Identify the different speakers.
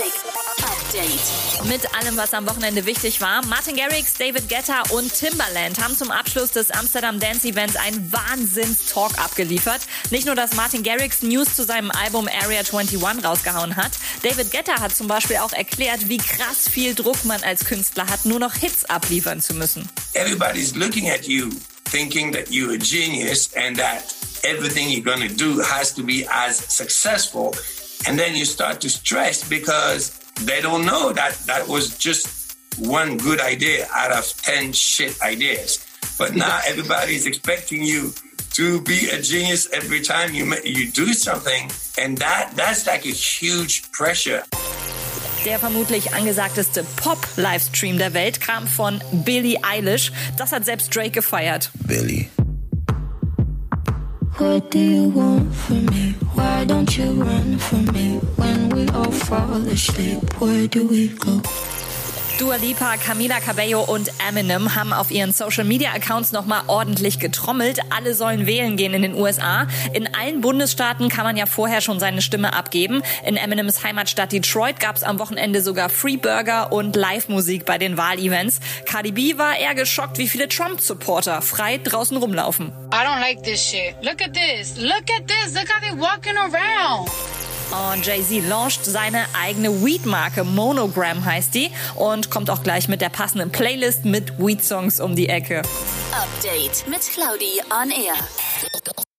Speaker 1: Music Update.
Speaker 2: Mit allem, was am Wochenende wichtig war. Martin Garrix, David Guetta und Timbaland haben zum Abschluss des Amsterdam Dance Events einen Wahnsinns-Talk abgeliefert. Nicht nur, dass Martin Garrix News zu seinem Album Area 21 rausgehauen hat. David Guetta hat zum Beispiel auch erklärt, wie krass viel Druck man als Künstler hat, nur noch Hits abliefern zu müssen.
Speaker 3: Everybody's looking at you, thinking that you're a genius and that everything you're to do has to be as successful. And then you start to stress because they don't know that that was just one good idea out of 10 shit ideas. But now everybody is expecting you to be a genius every time you you do something and that that's like a huge pressure.
Speaker 2: Der vermutlich angesagteste Pop-Livestream der Welt kam von Billie Eilish. Das hat selbst Drake gefeiert.
Speaker 4: Billy.
Speaker 5: What do you want from me? Run from me? When we all fall asleep, where do we go?
Speaker 2: Dua Lipa, Camila Cabello und Eminem haben auf ihren Social Media Accounts nochmal ordentlich getrommelt. Alle sollen wählen gehen in den USA. In allen Bundesstaaten kann man ja vorher schon seine Stimme abgeben. In Eminems Heimatstadt Detroit gab es am Wochenende sogar Free Burger und Live-Musik bei den Wahlevents. Cardi B war eher geschockt, wie viele Trump-Supporter frei draußen rumlaufen.
Speaker 6: I don't like this shit. Look at this. Look at this. Look how they walking around.
Speaker 2: Und Jay-Z launcht seine eigene Weed-Marke. Monogram heißt die. Und kommt auch gleich mit der passenden Playlist mit Weed-Songs um die Ecke.
Speaker 1: Update mit Claudi on Air.